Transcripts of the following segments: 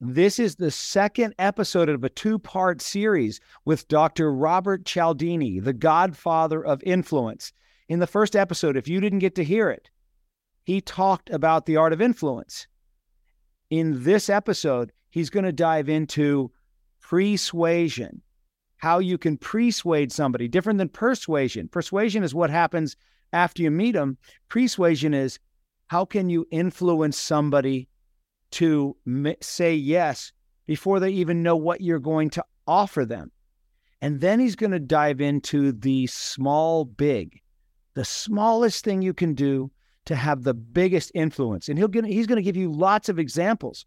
This is the second episode of a two part series with Dr. Robert Cialdini, the godfather of influence. In the first episode, if you didn't get to hear it, he talked about the art of influence. In this episode, he's going to dive into pre-suasion, how you can persuade somebody, different than persuasion. Persuasion is what happens after you meet them. Pre-suasion is how can you influence somebody to say yes before they even know what you're going to offer them. And then he's going to dive into the small, big, the smallest thing you can do to have the biggest influence. And he'll get, he's going to give you lots of examples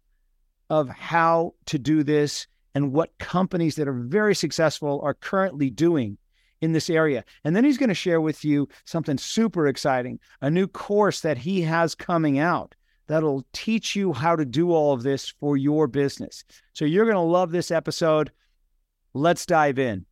of how to do this and what companies that are very successful are currently doing in this area. And then he's going to share with you something super exciting, a new course that he has coming out that'll teach you how to do all of this for your business. So you're going to love this episode. Let's dive in.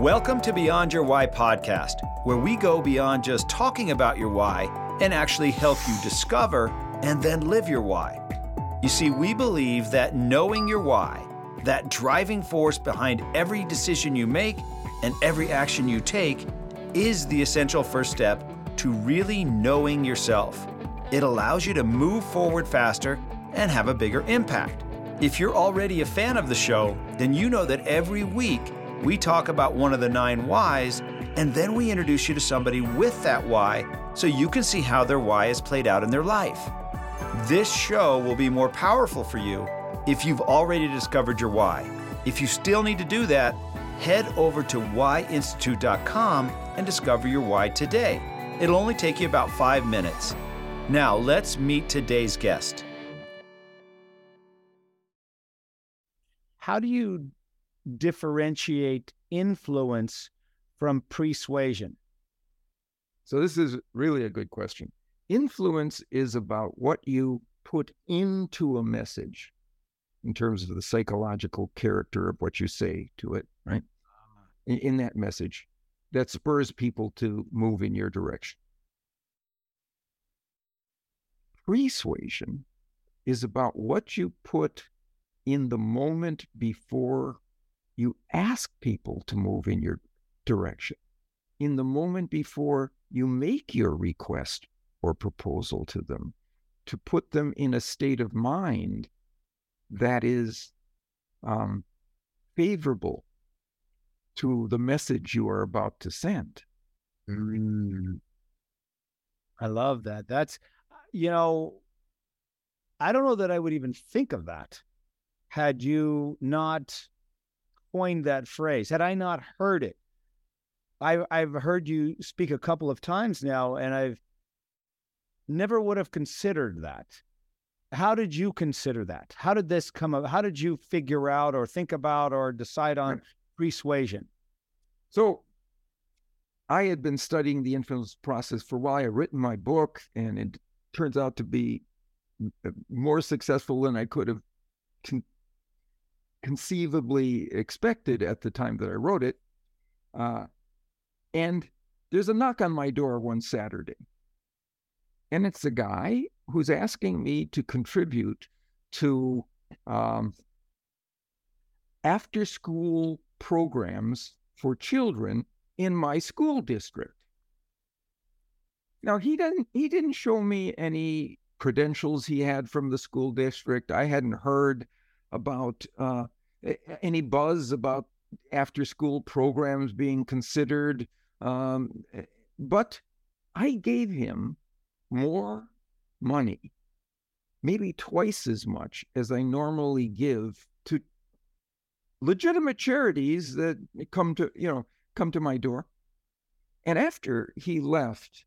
Welcome to Beyond Your Why podcast, where we go beyond just talking about your why and actually help you discover and then live your why. You see, we believe that knowing your why, that driving force behind every decision you make and every action you take, is the essential first step to really knowing yourself. It allows you to move forward faster and have a bigger impact. If you're already a fan of the show, then you know that every week we talk about one of the nine whys, and then we introduce you to somebody with that why so you can see how their why is played out in their life. This show will be more powerful for you if you've already discovered your why. If you still need to do that, head over to whyinstitute.com and discover your why today. It'll only take you about five minutes. Now, let's meet today's guest. How do you differentiate influence from pre-suasion? So, this is really a good question. Influence is about what you put into a message in terms of the psychological character of what you say to it, right? Ah. In, in that message that spurs people to move in your direction. Pre-suasion is about what you put in the moment before you ask people to move in your direction, in the moment before you make your request or proposal to them, to put them in a state of mind that is um, favorable to the message you are about to send. Mm. I love that. That's, you know, I don't know that I would even think of that had you not coined that phrase, had I not heard it. I've, I've heard you speak a couple of times now, and I've never would have considered that. How did you consider that? How did this come up? How did you figure out or think about or decide on pre-suasion? So I had been studying the influence process for a while. I had written my book, and it turns out to be uh, more successful than I could have con- conceivably expected at the time that I wrote it. Uh, and there's a knock on my door one Saturday. And it's a guy who's asking me to contribute to um, after school programs for children in my school district. Now he didn't he didn't show me any credentials he had from the school district. I hadn't heard about uh, any buzz about after school programs being considered. Um, but I gave him more money, maybe twice as much as I normally give to legitimate charities that come to, you know, come to my door. And after he left,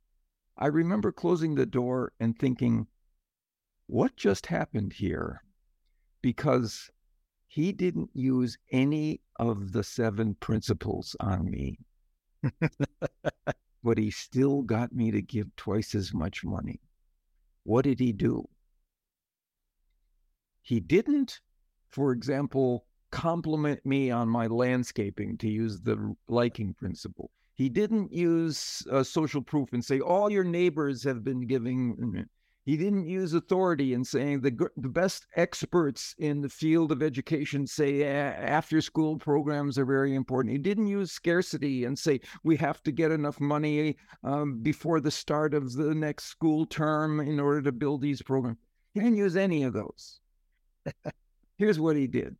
I remember closing the door and thinking, what just happened here? Because he didn't use any of the seven principles on me, but he still got me to give twice as much money. What did he do? He didn't, for example, compliment me on my landscaping, to use the liking principle. He didn't use social proof and say, all your neighbors have been giving. He didn't use authority in saying the, the best experts in the field of education say after school programs are very important. He didn't use scarcity and say we have to get enough money um, before the start of the next school term in order to build these programs. He didn't use any of those. Here's what he did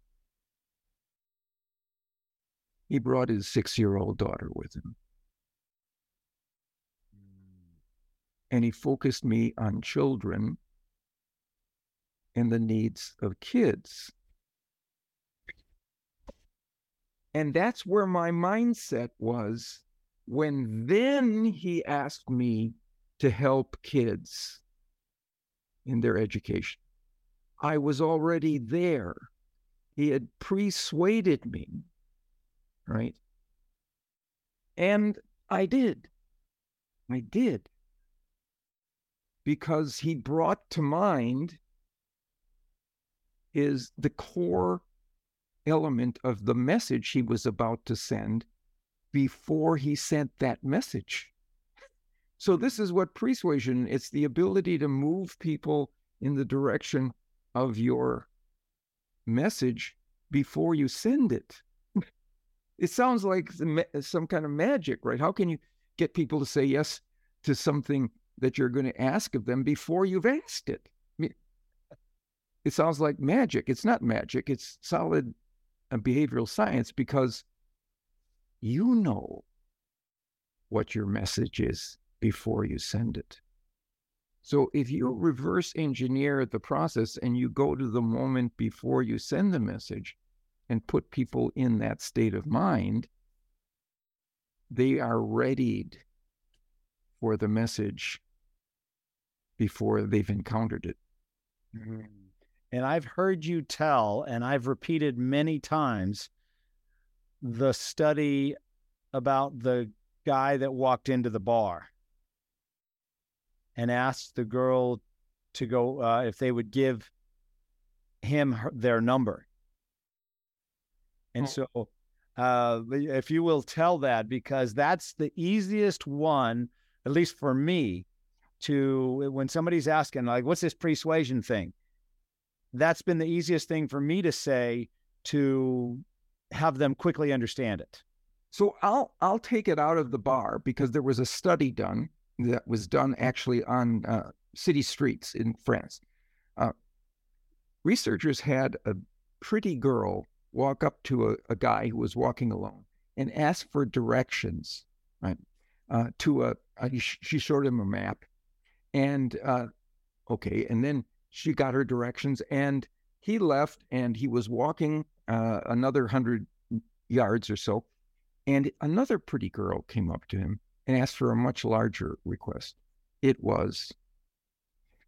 he brought his six year old daughter with him. and he focused me on children and the needs of kids. And that's where my mindset was when then he asked me to help kids in their education. I was already there. He had persuaded me, right? And I did. I did because he brought to mind is the core element of the message he was about to send before he sent that message. So this is what pre-suasion it's the ability to move people in the direction of your message before you send it. It sounds like some kind of magic, right? How can you get people to say yes to something that you're going to ask of them before you've asked it. I mean, it sounds like magic. It's not magic, it's solid uh, behavioral science because you know what your message is before you send it. So if you reverse engineer the process and you go to the moment before you send the message and put people in that state of mind, they are readied for the message before they've encountered it. Mm-hmm. And I've heard you tell, and I've repeated many times, the study about the guy that walked into the bar and asked the girl to go uh, if they would give him her, their number. And so, uh, if you will tell that, because that's the easiest one, at least for me, to when somebody's asking like what's this pre-suasion thing? That's been the easiest thing for me to say to have them quickly understand it. So i'll i'll take it out of the bar because there was a study done that was done actually on uh, city streets in france. Uh, researchers had a pretty girl walk up to a, a, guy who was walking alone and ask for directions right uh, to a, a she showed him a map and uh, okay, and then she got her directions, and he left, and he was walking uh, another hundred yards or so, and another pretty girl came up to him and asked for a much larger request. It was,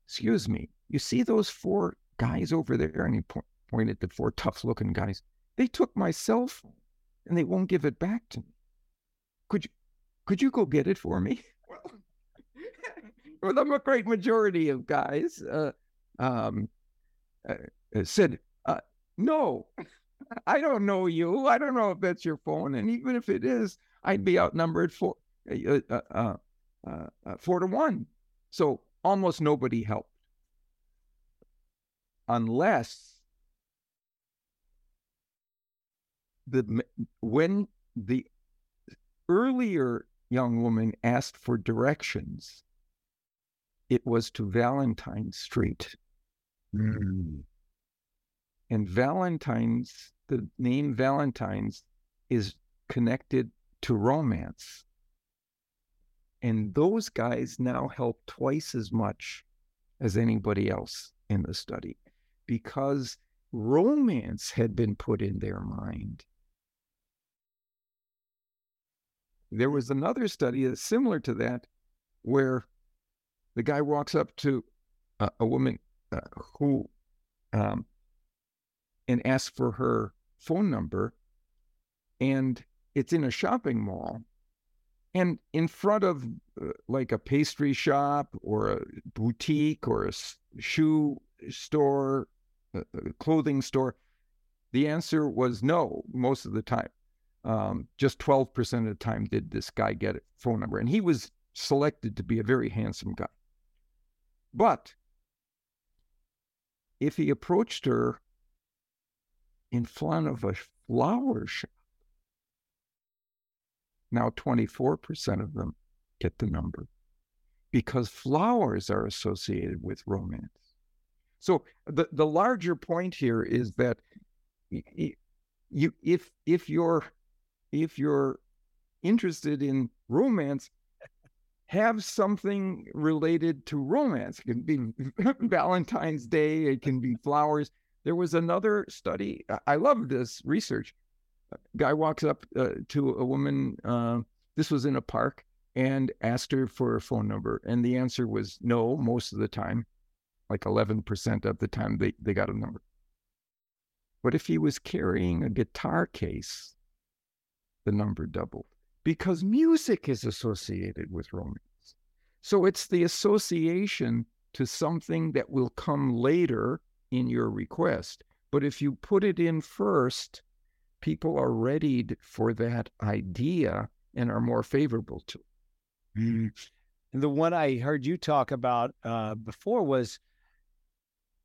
"Excuse me, you see those four guys over there?" And he po- pointed to four tough-looking guys. They took my cell phone, and they won't give it back to me. Could you, could you go get it for me? Well, I'm a great majority of guys uh, um, uh, uh, said, uh, "No, I don't know you. I don't know if that's your phone, and even if it is, I'd be outnumbered four, uh, uh, four to one." So almost nobody helped, unless the when the earlier young woman asked for directions it was to Valentine Street. Mm. And Valentine's, the name Valentine's is connected to romance. And those guys now help twice as much as anybody else in the study because romance had been put in their mind. There was another study that's similar to that where the guy walks up to uh, a woman uh, who um, and asks for her phone number, and it's in a shopping mall, and in front of uh, like a pastry shop or a boutique or a shoe store, a clothing store. The answer was no most of the time. Um, just 12% of the time did this guy get a phone number. And he was selected to be a very handsome guy. But if he approached her in front of a flower shop, now 24% of them get the number because flowers are associated with romance. So the, the larger point here is that you if if you're if you're interested in romance, have something related to romance. It can be Valentine's Day, it can be flowers. There was another study. I love this research. A guy walks up uh, to a woman. Uh, this was in a park, and asked her for a phone number. And the answer was no, most of the time, like 11% of the time they, they got a number. But if he was carrying a guitar case, the number doubled because music is associated with romance. So it's the association to something that will come later in your request. But if you put it in first, people are readied for that idea and are more favorable to it. Mm. And the one I heard you talk about uh, before was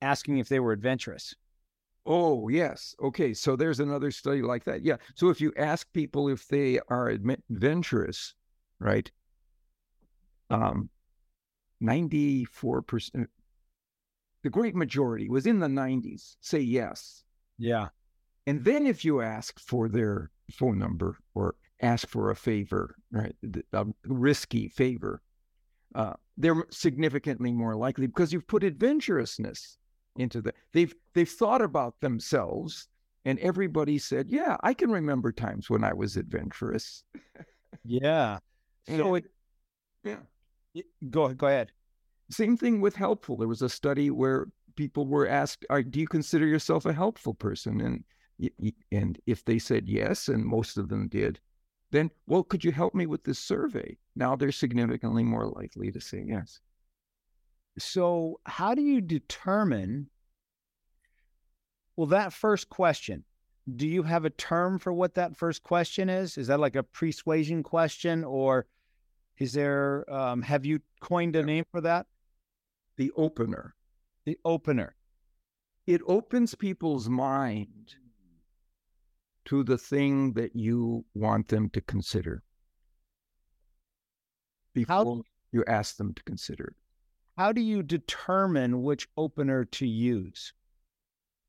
asking if they were adventurous. Oh, yes. Okay. So there's another study like that. Yeah. So if you ask people if they are adventurous, right? Um, 94%, the great majority was in the 90s, say yes. Yeah. And then if you ask for their phone number or ask for a favor, right? A risky favor. Uh, they're significantly more likely because you've put adventurousness into the. They've they've thought about themselves, and everybody said, "Yeah, I can remember times when I was adventurous." yeah. So it, yeah. Go go ahead. Same thing with helpful. There was a study where people were asked, "Do you consider yourself a helpful person?" and and if they said yes, and most of them did, then, well, could you help me with this survey? Now they're significantly more likely to say yes. So, how do you determine? Well, that first question, do you have a term for what that first question is? Is that like a persuasion question, or is there, um, have you coined a name for that? The opener. The opener. It opens people's mind to the thing that you want them to consider before how, you ask them to consider. How do you determine which opener to use?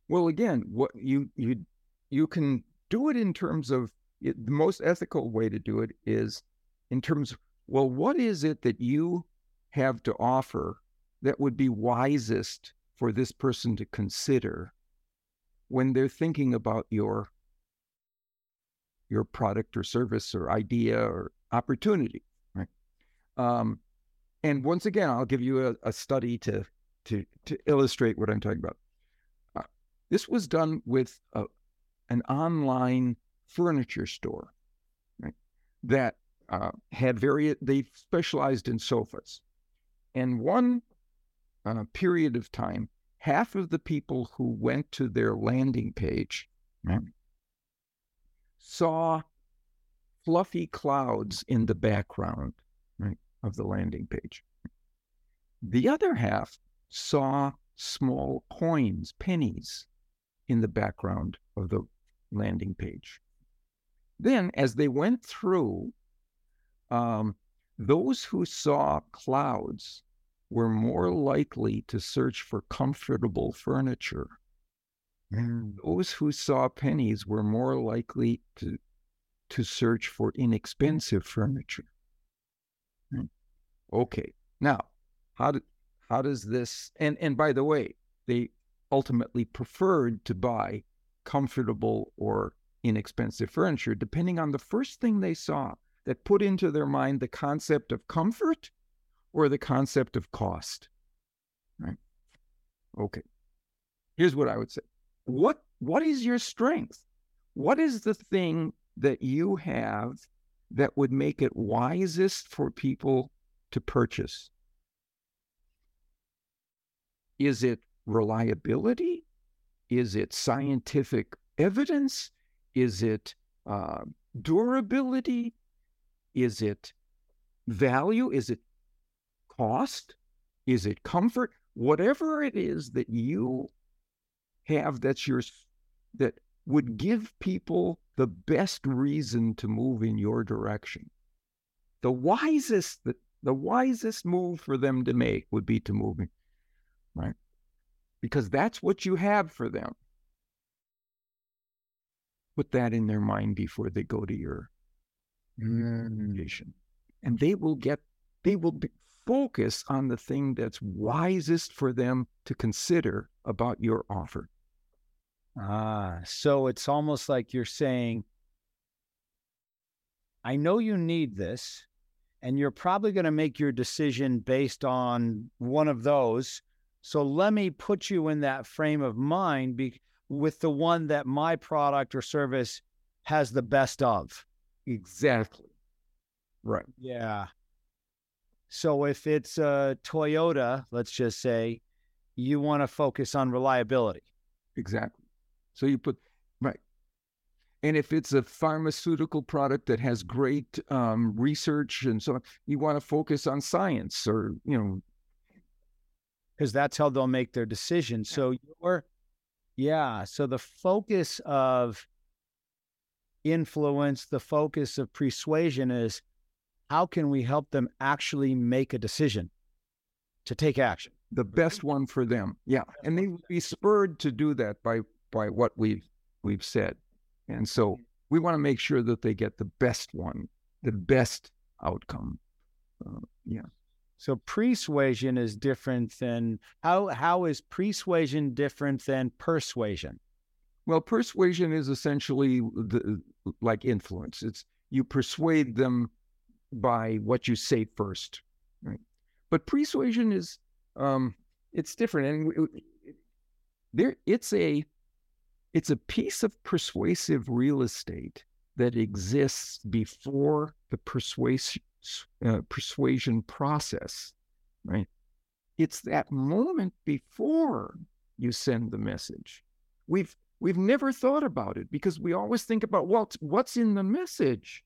Well, again, what you you you can do it in terms of it, the most ethical way to do it is in terms of well, what is it that you have to offer that would be wisest for this person to consider when they're thinking about your your product or service or idea or opportunity, right? Um, and once again, I'll give you a, a, study to to to illustrate what I'm talking about. Uh, this was done with a, an online furniture store, right? That uh, had very they specialized in sofas, and one uh, period of time, half of the people who went to their landing page, right, saw fluffy clouds in the background of the landing page. The other half saw small coins, pennies, in the background of the landing page. Then, as they went through, um, those who saw clouds were more likely to search for comfortable furniture Mm. Those who saw pennies were more likely to, to search for inexpensive furniture. Mm. Okay, now how do, how does this and and by the way, they ultimately preferred to buy comfortable or inexpensive furniture, depending on the first thing they saw that put into their mind the concept of comfort or the concept of cost. Right? Okay. Here's what I would say what what is your strength? What is the thing that you have that would make it wisest for people to purchase? Is it reliability? Is it scientific evidence? Is it uh, durability? Is it value? Is it cost? Is it comfort? Whatever it is that you have that's your that would give people the best reason to move in your direction. The wisest the, the wisest move for them to make would be to move in, right? Because that's what you have for them. Put that in their mind before they go to your mm. and they will get they will be, focus on the thing that's wisest for them to consider about your offer. Ah, so it's almost like you're saying, I know you need this, and you're probably going to make your decision based on one of those. So let me put you in that frame of mind be, with the one that my product or service has the best of. Exactly. Right. Yeah. So if it's a Toyota, let's just say, you want to focus on reliability. Exactly. So you put. And if it's a pharmaceutical product that has great um, research and so on, you want to focus on science or, you know. Because that's how they'll make their decision. So your, yeah. So the focus of influence, the focus of persuasion is how can we help them actually make a decision to take action? The best one for them. Yeah. And they will be spurred to do that by by what we've we've said. And so we want to make sure that they get the best one, the best outcome. Uh, yeah. So pre-suasion is different than how how is pre-suasion different than persuasion? Well, persuasion is essentially the, like influence. It's you persuade them by what you say first, right? But pre-suasion is um, it's different, and there it's a it's a piece of persuasive real estate that exists before the persuasion uh, persuasion process, right? It's that moment before you send the message. We've we've never thought about it because we always think about well, what's in the message.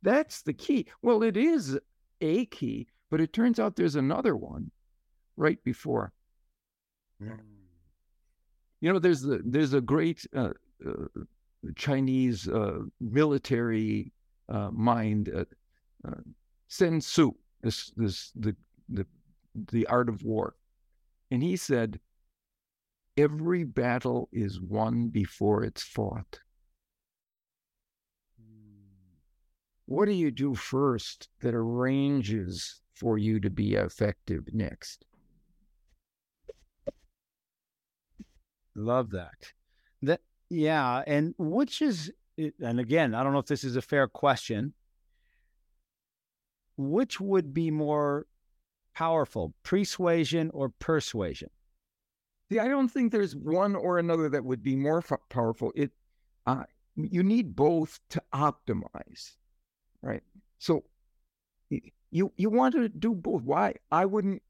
That's the key. Well, it is a key, but it turns out there's another one right before. Mm. You know, there's a, there's a great uh, uh, Chinese uh, military uh, mind, uh, uh, Sun Tzu, this this the the the art of war, and he said, every battle is won before it's fought. What do you do first that arranges for you to be effective next? Love that. That yeah, and which is and again, I don't know if this is a fair question. Which would be more powerful, persuasion or persuasion? See, I don't think there's one or another that would be more f- powerful. It, uh, you need both to optimize, right? So, you you want to do both. Why? I wouldn't.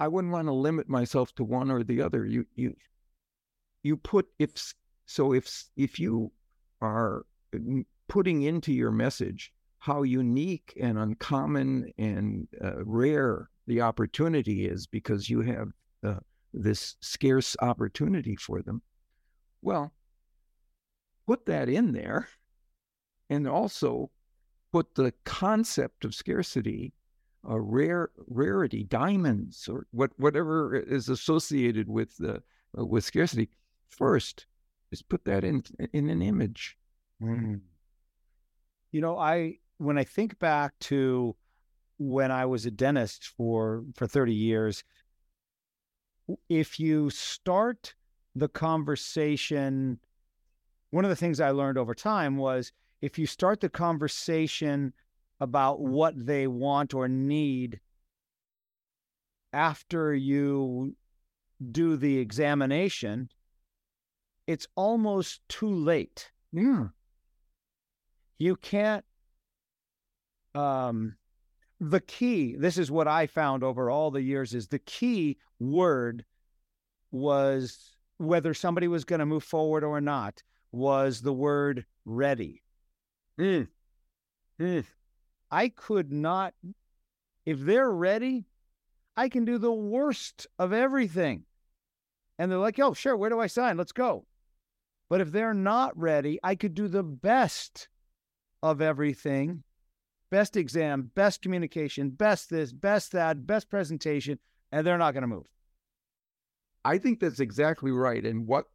I wouldn't want to limit myself to one or the other. You you you put if so if if you are putting into your message how unique and uncommon and uh, rare the opportunity is because you have uh, this scarce opportunity for them. Well, put that in there and also put the concept of scarcity, a rare rarity, diamonds or what whatever is associated with the uh, with scarcity first is put that in in an image. Mm. You know, I when I think back to when I was a dentist for for 30 years, if you start the conversation, one of the things I learned over time was if you start the conversation about what they want or need after you do the examination, it's almost too late. Yeah. You can't um the key, this is what I found over all the years is the key word was whether somebody was going to move forward or not was the word ready. Mm. Mm. I could not if they're ready, I can do the worst of everything and they're like, oh, sure, where do I sign? Let's go." But if they're not ready, I could do the best of everything best exam, best communication, best this, best that, best presentation, and they're not going to move. I think that's exactly right. And what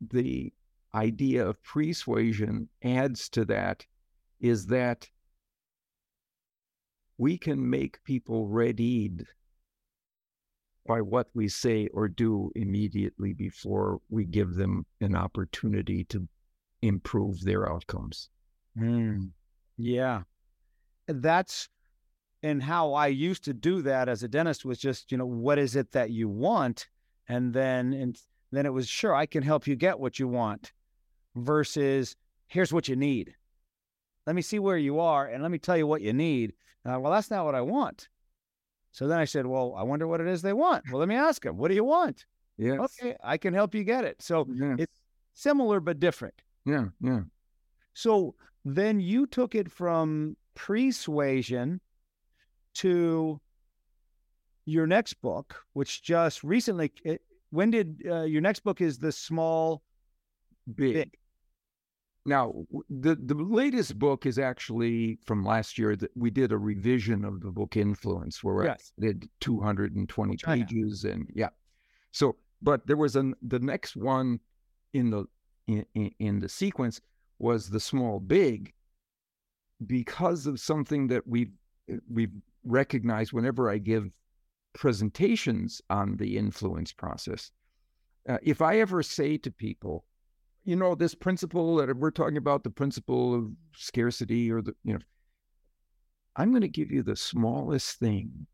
the idea of pre-suasion adds to that is that we can make people readied by what we say or do immediately before we give them an opportunity to improve their outcomes. Mm. Yeah. That's and how I used to do that as a dentist was just, you know, what is it that you want? And then and then it was sure I can help you get what you want versus here's what you need. Let me see where you are and let me tell you what you need. Uh, well, that's not what I want. So then I said, well, I wonder what it is they want. Well, let me ask them, what do you want? Yeah. Okay, I can help you get it. So Yes. it's similar but different. Yeah. Yeah. So then you took it from pre-suasion to your next book, which just recently. It, when did uh, your next book? Is the small Big. big? Now, the the latest book is actually from last year. That we did a revision of the book Influence, where Yes. I did 220 Which I have. pages, and yeah. So, but there was an the next one in the in, in, in the sequence was the small big, because of something that we we recognize whenever I give presentations on the influence process. Uh, if I ever say to people, you know, this principle that we're talking about, the principle of scarcity or the, you know, I'm going to give you the smallest thing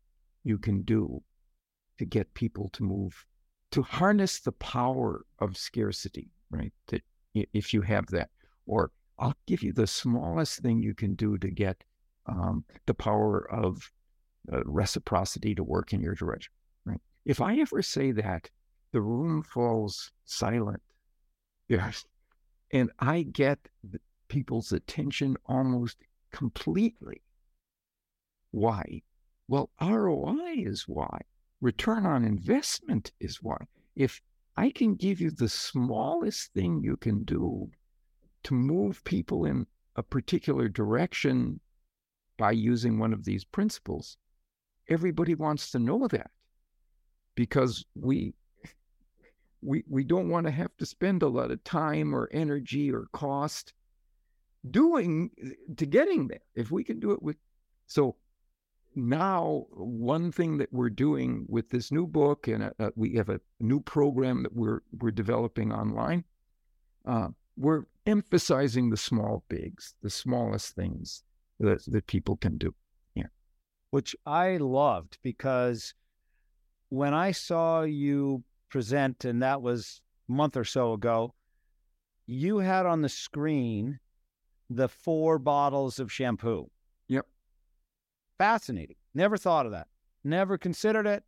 you can do to get people to move, to harness the power of scarcity, right? That if you have that, or I'll give you the smallest thing you can do to get um, the power of uh, reciprocity to work in your direction, right? If I ever say that, the room falls silent. Yes. And I get people's attention almost completely. Why? Well, ROI is why. Return on investment is why. If I can give you the smallest thing you can do to move people in a particular direction by using one of these principles, everybody wants to know that because we we we don't want to have to spend a lot of time or energy or cost doing to getting there if we can do it with so now one thing that we're doing with this new book and uh we have a new program that we're we're developing online uh, we're emphasizing the small bigs the smallest things that, that people can do yeah which I loved because when I saw you present, and that was a month or so ago, you had on the screen the four bottles of shampoo. Yep. Fascinating. Never thought of that. Never considered it.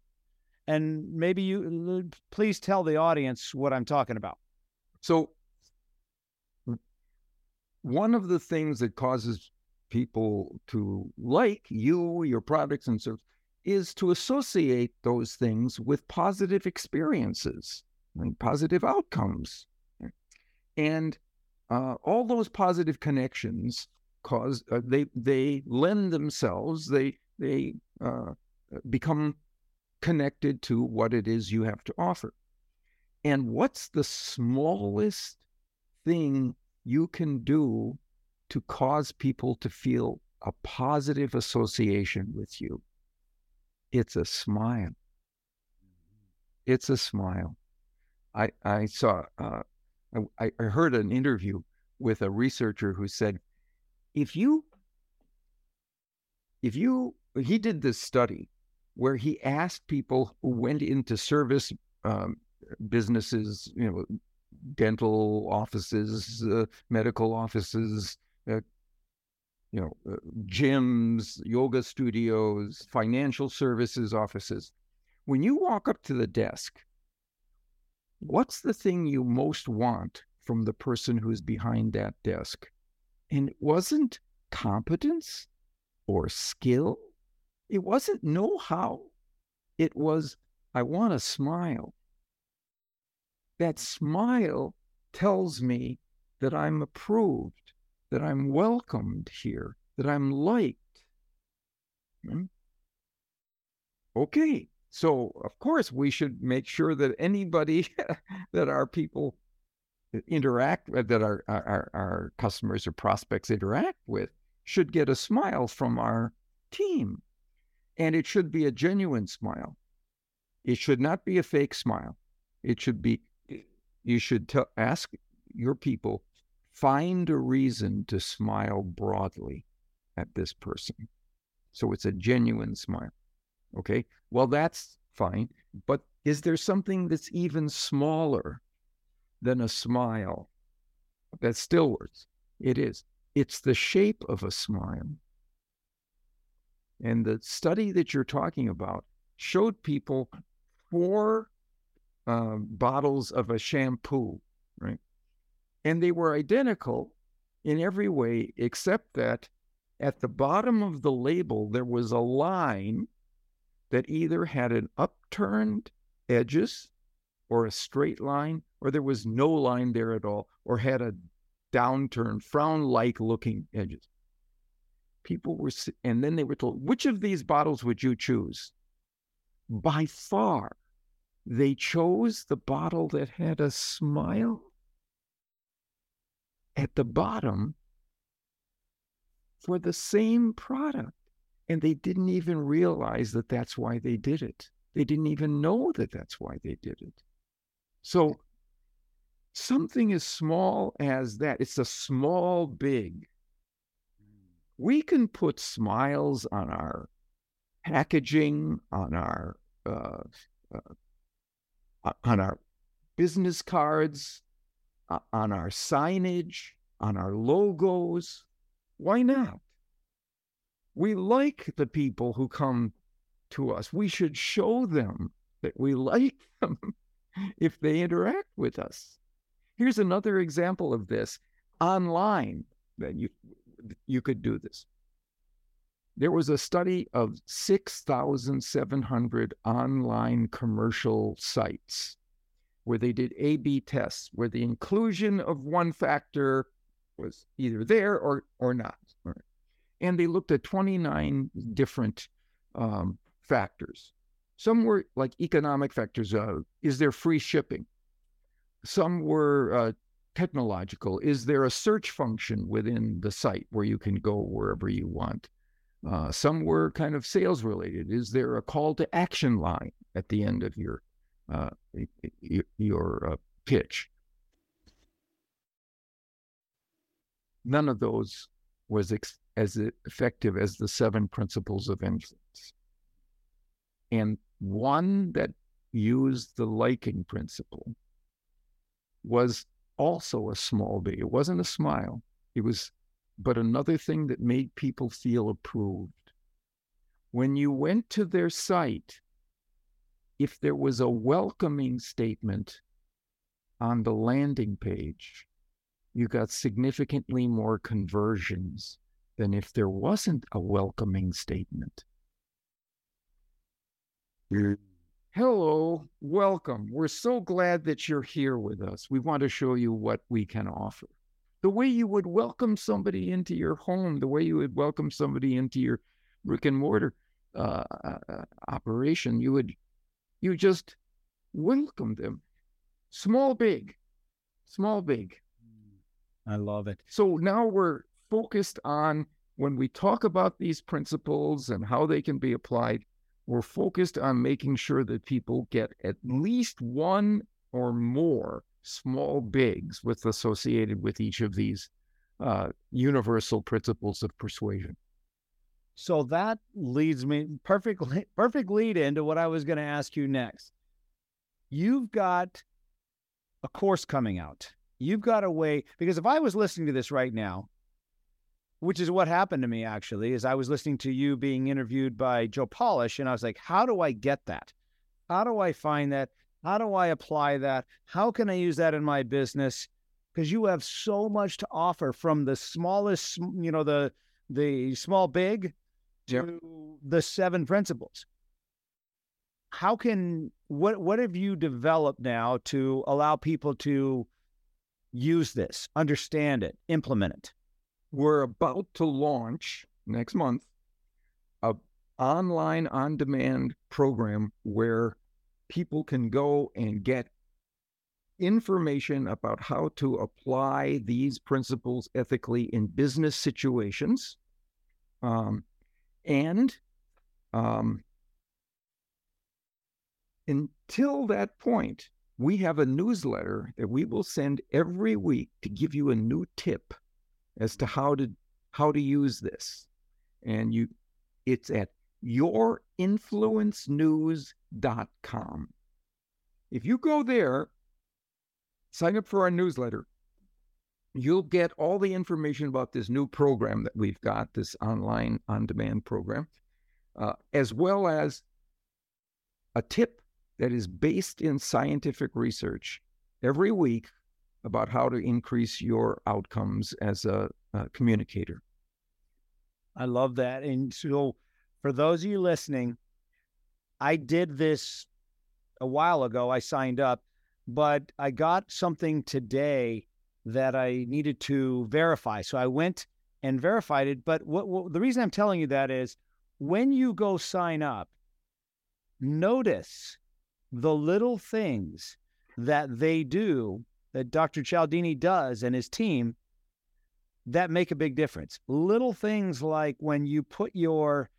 And maybe you please tell the audience what I'm talking about. So, one of the things that causes people to like you, your products and services, is to associate those things with positive experiences and positive outcomes. And uh, all those positive connections cause uh, they they lend themselves they they uh, become connected to what it is you have to offer. And what's the smallest thing you can do to cause people to feel a positive association with you? It's a smile. It's a smile. I, I saw, uh, I, I heard an interview with a researcher who said, if you, if you, he did this study where he asked people who went into service um, businesses, you know, dental offices, uh, medical offices, uh, you know, uh, gyms, yoga studios, financial services offices. When you walk up to the desk, what's the thing you most want from the person who's behind that desk? And it wasn't competence or skill. It wasn't know how. It was, I want a smile. that smile tells me that I'm approved, that I'm welcomed here, that I'm liked. Hmm? Okay, so of course we should make sure that anybody that our people interact with, that our, our our customers or prospects interact with, should get a smile from our team, and it should be a genuine smile. It should not be a fake smile. It should be. You should t- ask your people find a reason to smile broadly at this person. So it's a genuine smile. Okay. Well, that's fine. But is there something that's even smaller than a smile that still works? It is. It's the shape of a smile. And the study that you're talking about showed people four um, bottles of a shampoo, right? And they were identical in every way except that at the bottom of the label, there was a line that either had an upturned edges or a straight line, or there was no line there at all, or had a downturned, frown like looking edges. People were, and then they were told, which of these bottles would you choose? By far, they chose the bottle that had a smile at the bottom for the same product. And they didn't even realize that that's why they did it. They didn't even know that that's why they did it. So, something as small as that, it's a small big. We can put smiles on our packaging, on our uh, uh, on our business cards, uh, on our signage, on our logos. Why not? We like the people who come to us. We should show them that we like them if they interact with us. Here's another example of this online that you you could do this. There was a study of 6,700 online commercial sites where they did A B tests, where the inclusion of one factor was either there or, or not. And they looked at 29 different um, factors. Some were like economic factors. Uh, is there free shipping? Some were uh, technological. Is there a search function within the site where you can go wherever you want? Uh, some were kind of sales related. Is there a call to action line at the end of your uh, your uh, pitch? None of those was ex- as effective as the seven principles of influence. And one that used the liking principle was also a small B. It wasn't a smile. It was but another thing that made people feel approved. When you went to their site, if there was a welcoming statement on the landing page, you got significantly more conversions than if there wasn't a welcoming statement. Hello, welcome. We're so glad that you're here with us. We want to show you what we can offer the way you would welcome somebody into your home, the way you would welcome somebody into your brick and mortar uh, uh, uh, operation, you would you just welcome them, small, big, small, big. I love it. So now we're focused on when we talk about these principles and how they can be applied. We're focused on making sure that people get at least one or more small bigs with associated with each of these uh, universal principles of persuasion. So that leads me perfectly perfect lead into what I was going to ask you next. You've got a course coming out. You've got a way because if I was listening to this right now, which is what happened to me actually, is I was listening to you being interviewed by Joe Polish and I was like, how do I get that? How do I find that? How do I apply that? How can I use that in my business? Because you have so much to offer from the smallest, you know, the the small big to the seven principles. how can what what have you developed now to allow people to use this, understand it, implement it? We're about to launch next month a online on demand program where people can go and get information about how to apply these principles ethically in business situations. Um, and um, until that point, we have a newsletter that we will send every week to give you a new tip as to how to how to use this. And you it's at yourinfluencenews.com. If you go there, sign up for our newsletter, you'll get all the information about this new program that we've got, this online on demand program, uh, as well as a tip that is based in scientific research every week about how to increase your outcomes as a, a communicator. I love that. And so, for those of you listening, I did this a while ago. I signed up, but I got something today that I needed to verify. So I went and verified it. But what, what the reason I'm telling you that is when you go sign up, notice the little things that they do, that Dr. Cialdini does and his team, that make a big difference. Little things like when you put your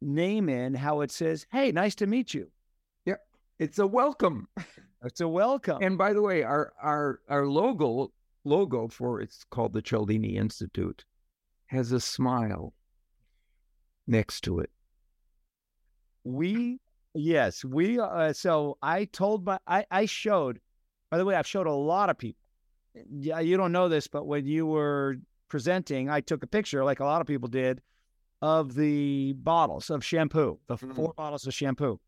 name in, how it says, Hey, nice to meet you. Yeah, it's a welcome. It's a welcome. And by the way, our our our logo logo for it's called the Cialdini Institute has a smile next to it. We Yes, we. Uh, so I told my, I, I showed. By the way, I've showed a lot of people. Yeah, you don't know this, but when you were presenting, I took a picture, like a lot of people did, of the bottles of shampoo, the mm-hmm. four bottles of shampoo,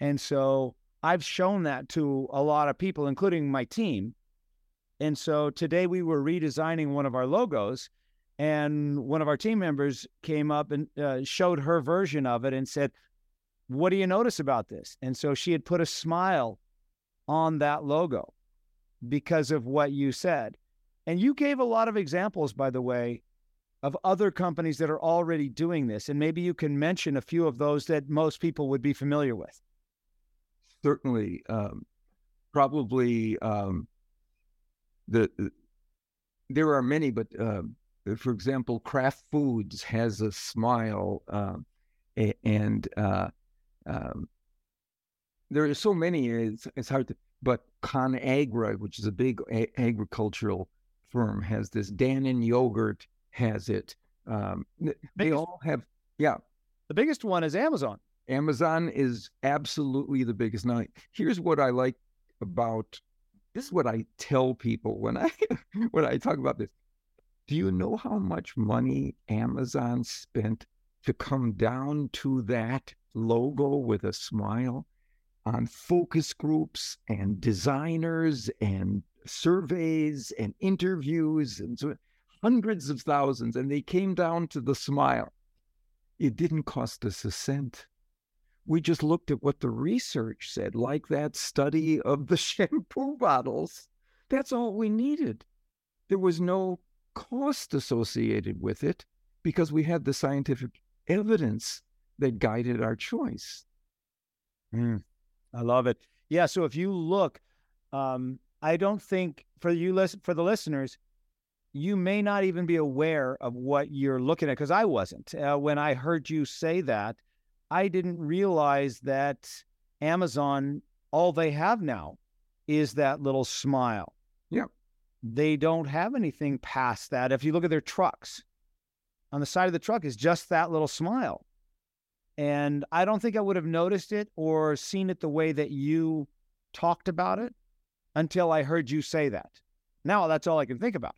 and so I've shown that to a lot of people, including my team. And so today we were redesigning one of our logos, and one of our team members came up and uh, showed her version of it and said, what do you notice about this? And so she had put a smile on that logo because of what you said. And you gave a lot of examples, by the way, of other companies that are already doing this. And maybe you can mention a few of those that most people would be familiar with. Certainly. Um, probably um, the, there are many, but uh, for example, Kraft Foods has a smile, uh, and uh, um, there are so many. It's, it's hard to. But ConAgra, which is a big a- agricultural firm, has this. Dannon Yogurt has it. Um, they all have. Yeah. The biggest one is Amazon. Amazon is absolutely the biggest. Now, here's what I like about this is what I tell people when I when I talk about this. Do you know how much money Amazon spent to come down to that logo with a smile on focus groups and designers and surveys and interviews and so hundreds of thousands and they came down to the smile it didn't cost us a cent we just looked at what the research said like that study of the shampoo bottles that's all we needed there was no cost associated with it because we had the scientific evidence that guided our choice. Mm, I love it. Yeah. So if you look, um, I don't think for you listen for the listeners, you may not even be aware of what you're looking at because I wasn't. Uh, when I heard you say that, I didn't realize that Amazon, all they have now is that little smile. Yeah. They don't have anything past that. If you look at their trucks, on the side of the truck is just that little smile. And I don't think I would have noticed it or seen it the way that you talked about it until I heard you say that. Now that's all I can think about.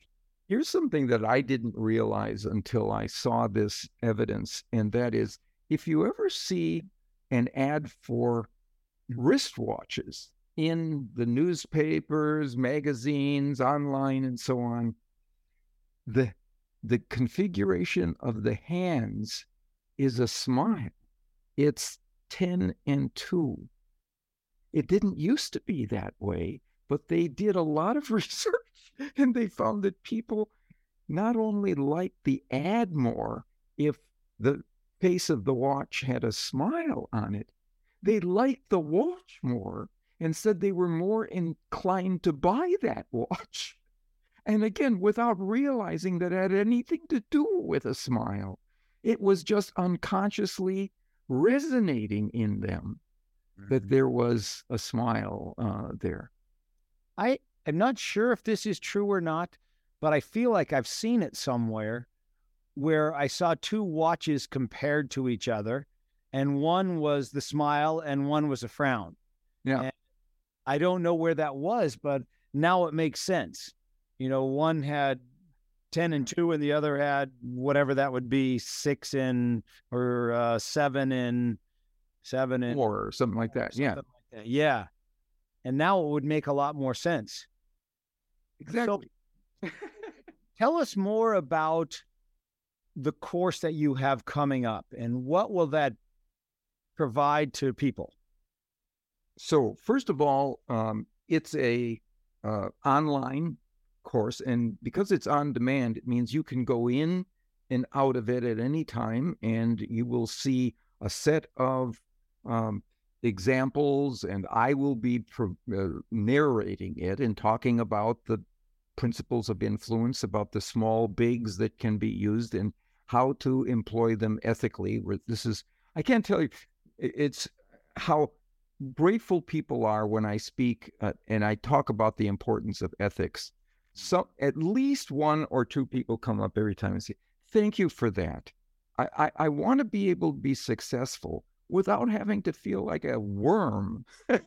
Here's something that I didn't realize until I saw this evidence, and that is if you ever see an ad for wristwatches in the newspapers, magazines, online, and so on, the the configuration of the hands is a smile. It's 10 and 2. It didn't used to be that way, but they did a lot of research and they found that people not only liked the ad more if the face of the watch had a smile on it, they liked the watch more and said they were more inclined to buy that watch. And again, without realizing that it had anything to do with a smile, it was just unconsciously resonating in them mm-hmm. that there was a smile uh, there. I am not sure if this is true or not, but I feel like I've seen it somewhere where I saw two watches compared to each other, and one was the smile and one was a frown. Yeah. And I don't know where that was, but now it makes sense. You know, one had 10 and 2 and the other had whatever that would be 6 and or uh, 7 and 7 and or something like that. Something yeah. Like that. Yeah. And now it would make a lot more sense. Exactly. So, tell us more about the course that you have coming up and what will that provide to people? So, first of all, um, it's a uh, online course, and because it's on demand, it means you can go in and out of it at any time, and you will see a set of um, examples, and I will be pro- uh, narrating it and talking about the principles of influence, about the small bigs that can be used, and how to employ them ethically. This is, I can't tell you, it's how grateful people are when I speak uh, and I talk about the importance of ethics. So at least one or two people come up every time and say, "Thank you for that. I I, I want to be able to be successful without having to feel like a worm. you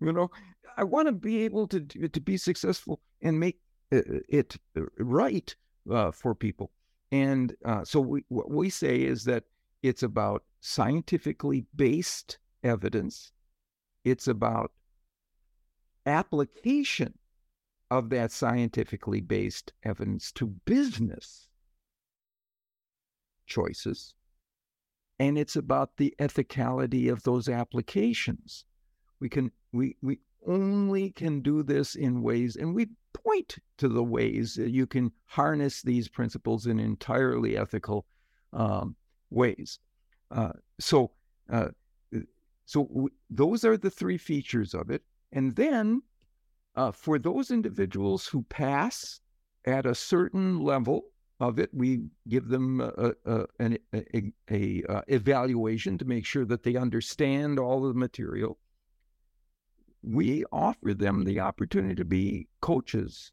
know, I want to be able to to be successful and make uh, it right uh, for people." And uh, so we, what we say is that it's about scientifically based evidence it's about application of that scientifically based evidence to business choices. And it's about the ethicality of those applications. We can we we only can do this in ways, and we point to the ways that you can harness these principles in entirely ethical um, ways. Uh, so uh, so w- those are the three features of it. And then uh, for those individuals who pass at a certain level of it, we give them a, a, a, a, a evaluation to make sure that they understand all the material. We offer them the opportunity to be coaches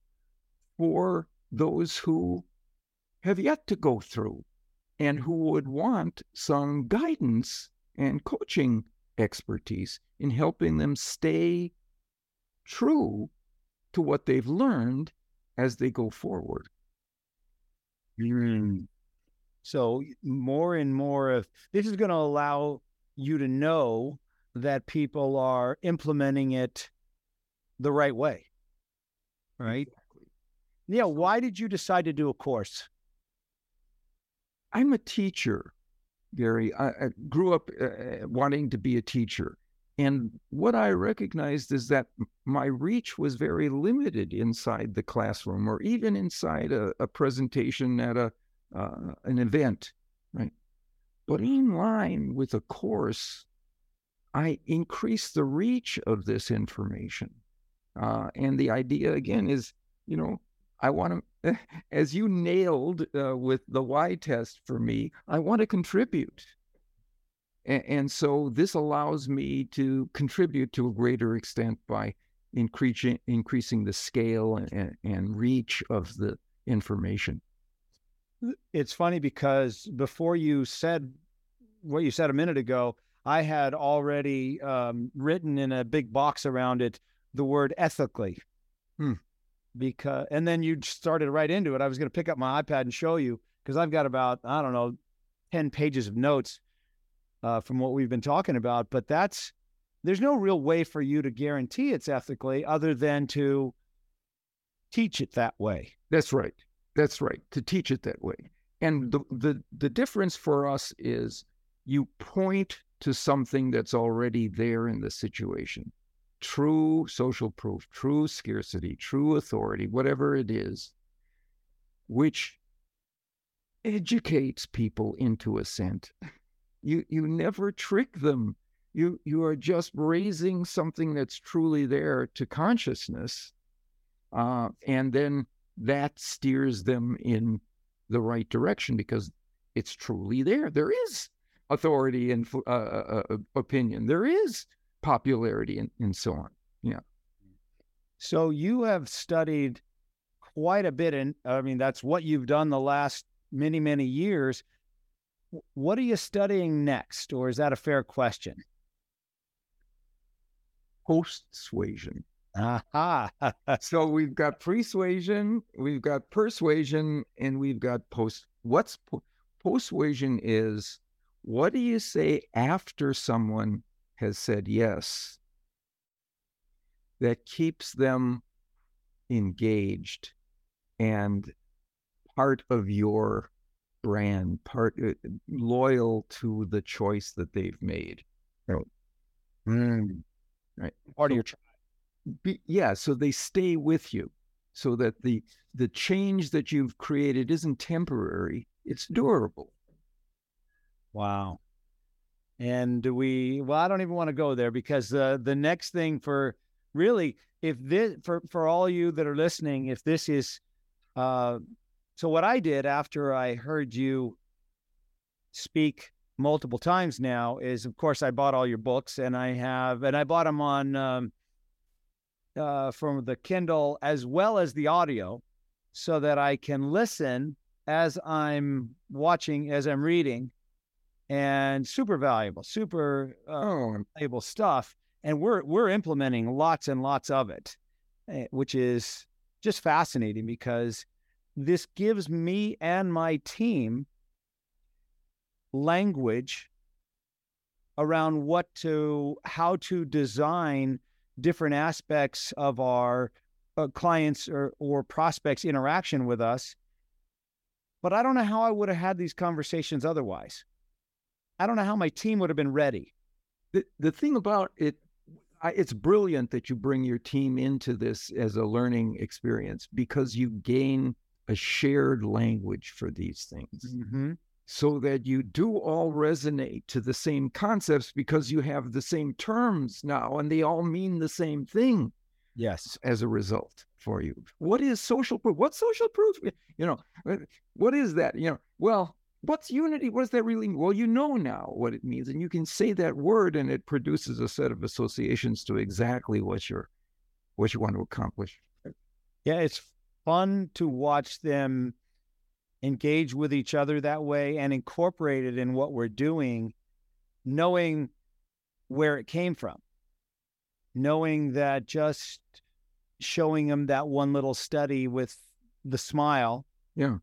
for those who have yet to go through and who would want some guidance and coaching expertise in helping them stay true to what they've learned as they go forward. Mm. So, more and more of this is going to allow you to know that people are implementing it the right way. Right? Exactly. Yeah. Why did you decide to do a course? I'm a teacher. Gary. I, I grew up uh, uh, wanting to be a teacher. And what I recognized is that my reach was very limited inside the classroom or even inside a, a presentation at a uh, an event, right? But in line with a course, I increase the reach of this information. Uh, and the idea again is, you know, I want to, as you nailed uh, with the Y test for me, I want to contribute. And, and, so this allows me to contribute to a greater extent by increasing increasing the scale and, and reach of the information. It's funny because before you said what you said a minute ago, I had already um, written in a big box around it the word ethically. Hmm because and then you started right into it. I was going to pick up my iPad and show you because I've got about I don't know ten pages of notes uh, from what we've been talking about. But that's there's no real way for you to guarantee it's ethically other than to teach it that way. That's right. That's right. To teach it that way. And the the the difference for us is you point to something that's already there in the situation. True social proof, true scarcity, true authority, whatever it is, which educates people into assent. You you never trick them. You you are just raising something that's truly there to consciousness, uh, and then that steers them in the right direction because it's truly there. There is authority and uh, uh, uh, opinion. There is popularity and, and so on. Yeah. So you have studied quite a bit, and I mean that's what you've done the last many many years. What are you studying next, or is that a fair question? Post-suasion. Aha. so we've got pre-suasion, we've got persuasion, and we've got post. What's po- persuasion is what do you say after someone has said yes that keeps them engaged and part of your brand, part uh, loyal to the choice that they've made. Right. Mm. Right. Part so, of your tribe. Be, yeah. So they stay with you so that the the change that you've created isn't temporary, it's durable. Wow. And we, well, I don't even want to go there because uh, the next thing for really, if this, for, for all you that are listening, if this is, uh, so what I did after I heard you speak multiple times now is, of course, I bought all your books and I have, and I bought them on, um, uh, from the Kindle as well as the audio so that I can listen as I'm watching, as I'm reading and super valuable, super uh, oh. valuable stuff. And we're we're implementing lots and lots of it, eh, which is just fascinating because this gives me and my team language around what to how to design different aspects of our uh, clients or, or prospects interaction with us but i don't know how i would have had these conversations otherwise I don't know how my team would have been ready. The, the thing about it, I, it's brilliant that you bring your team into this as a learning experience because you gain a shared language for these things. Mm-hmm. So that you do all resonate to the same concepts because you have the same terms now and they all mean the same thing. Yes. As a result for you. What is social proof? What's social proof? You know, what is that? You know, well, what's unity? What does that really mean? Well, you know now what it means, and you can say that word, and it produces a set of associations to exactly what you're what you want to accomplish. Yeah, it's fun to watch them engage with each other that way and incorporate it in what we're doing, knowing where it came from, knowing that just showing them that one little study with the smile. Yeah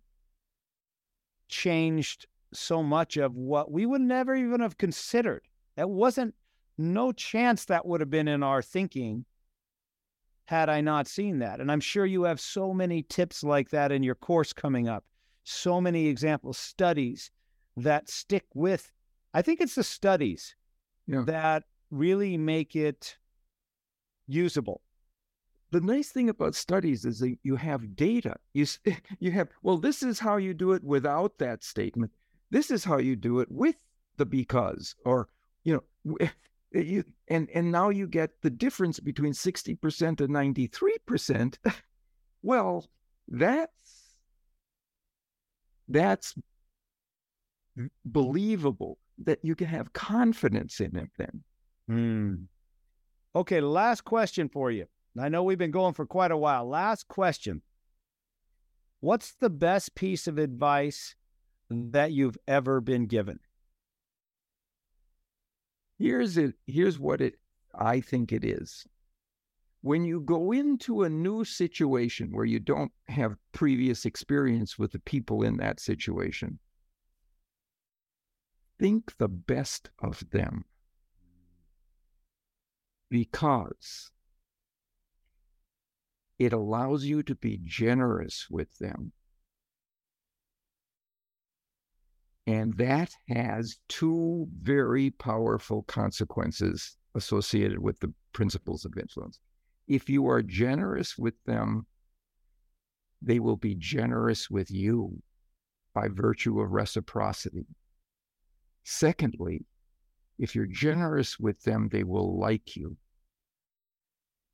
changed so much of what we would never even have considered. That wasn't no chance that would have been in our thinking had I not seen that. And I'm sure you have so many tips like that in your course coming up, so many example studies that stick with. I think it's the studies yeah. that really make it usable the nice thing about studies is that you have data. You you have well, this is how you do it without that statement. This is how you do it with the because, or you know, you and and now you get the difference between sixty percent and ninety three percent. Well, that's that's believable that you can have confidence in it. Then. Mm. Okay, last question for you. I know we've been going for quite a while. Last question. What's the best piece of advice that you've ever been given? Here's it here's what it I think it is. When you go into a new situation where you don't have previous experience with the people in that situation, think the best of them. Because it allows you to be generous with them. And that has two very powerful consequences associated with the principles of influence. If you are generous with them, they will be generous with you by virtue of reciprocity. Secondly, if you're generous with them, they will like you.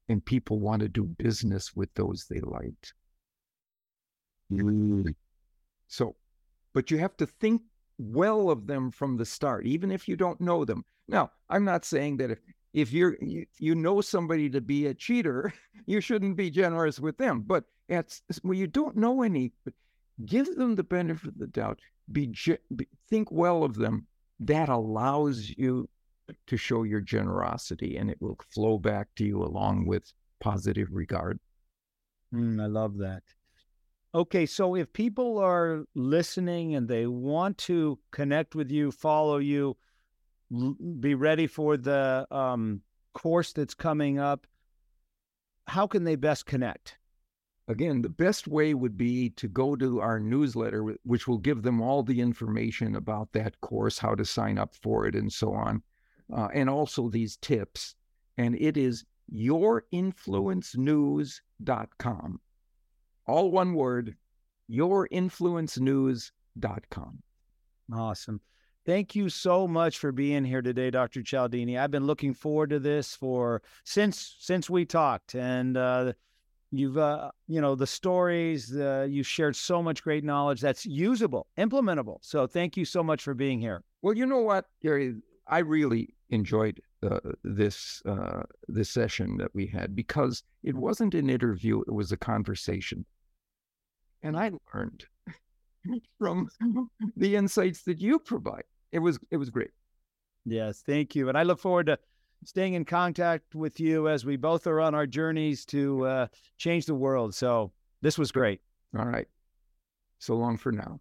And people want to do business with those they like. Mm. So, but you have to think well of them from the start, even if you don't know them. Now, I'm not saying that if if you're you, you know somebody to be a cheater, you shouldn't be generous with them. But at when you don't know any, give them the benefit of the doubt. Be, be think well of them. That allows you to show your generosity, and it will flow back to you along with positive regard. Mm, I love that. Okay, so if people are listening and they want to connect with you, follow you, l- be ready for the um, course that's coming up, how can they best connect? Again, the best way would be to go to our newsletter, which will give them all the information about that course, how to sign up for it, and so on, uh, and also these tips. And it is yourinfluencenews.com all one word, yourinfluencenews.com. Awesome. Thank you so much for being here today, Dr. Cialdini. I've been looking forward to this for since since we talked, and uh, you've uh, you know the stories. Uh, you've shared so much great knowledge that's usable, implementable. So thank you so much for being here. Well, you know what, Gary, I really enjoyed uh, this uh, this session that we had because it wasn't an interview; it was a conversation and I learned from the insights that you provide. It was it was great. Yes, thank you, and I look forward to staying in contact with you as we both are on our journeys to uh, change the world. So this was great. All right. So long for now.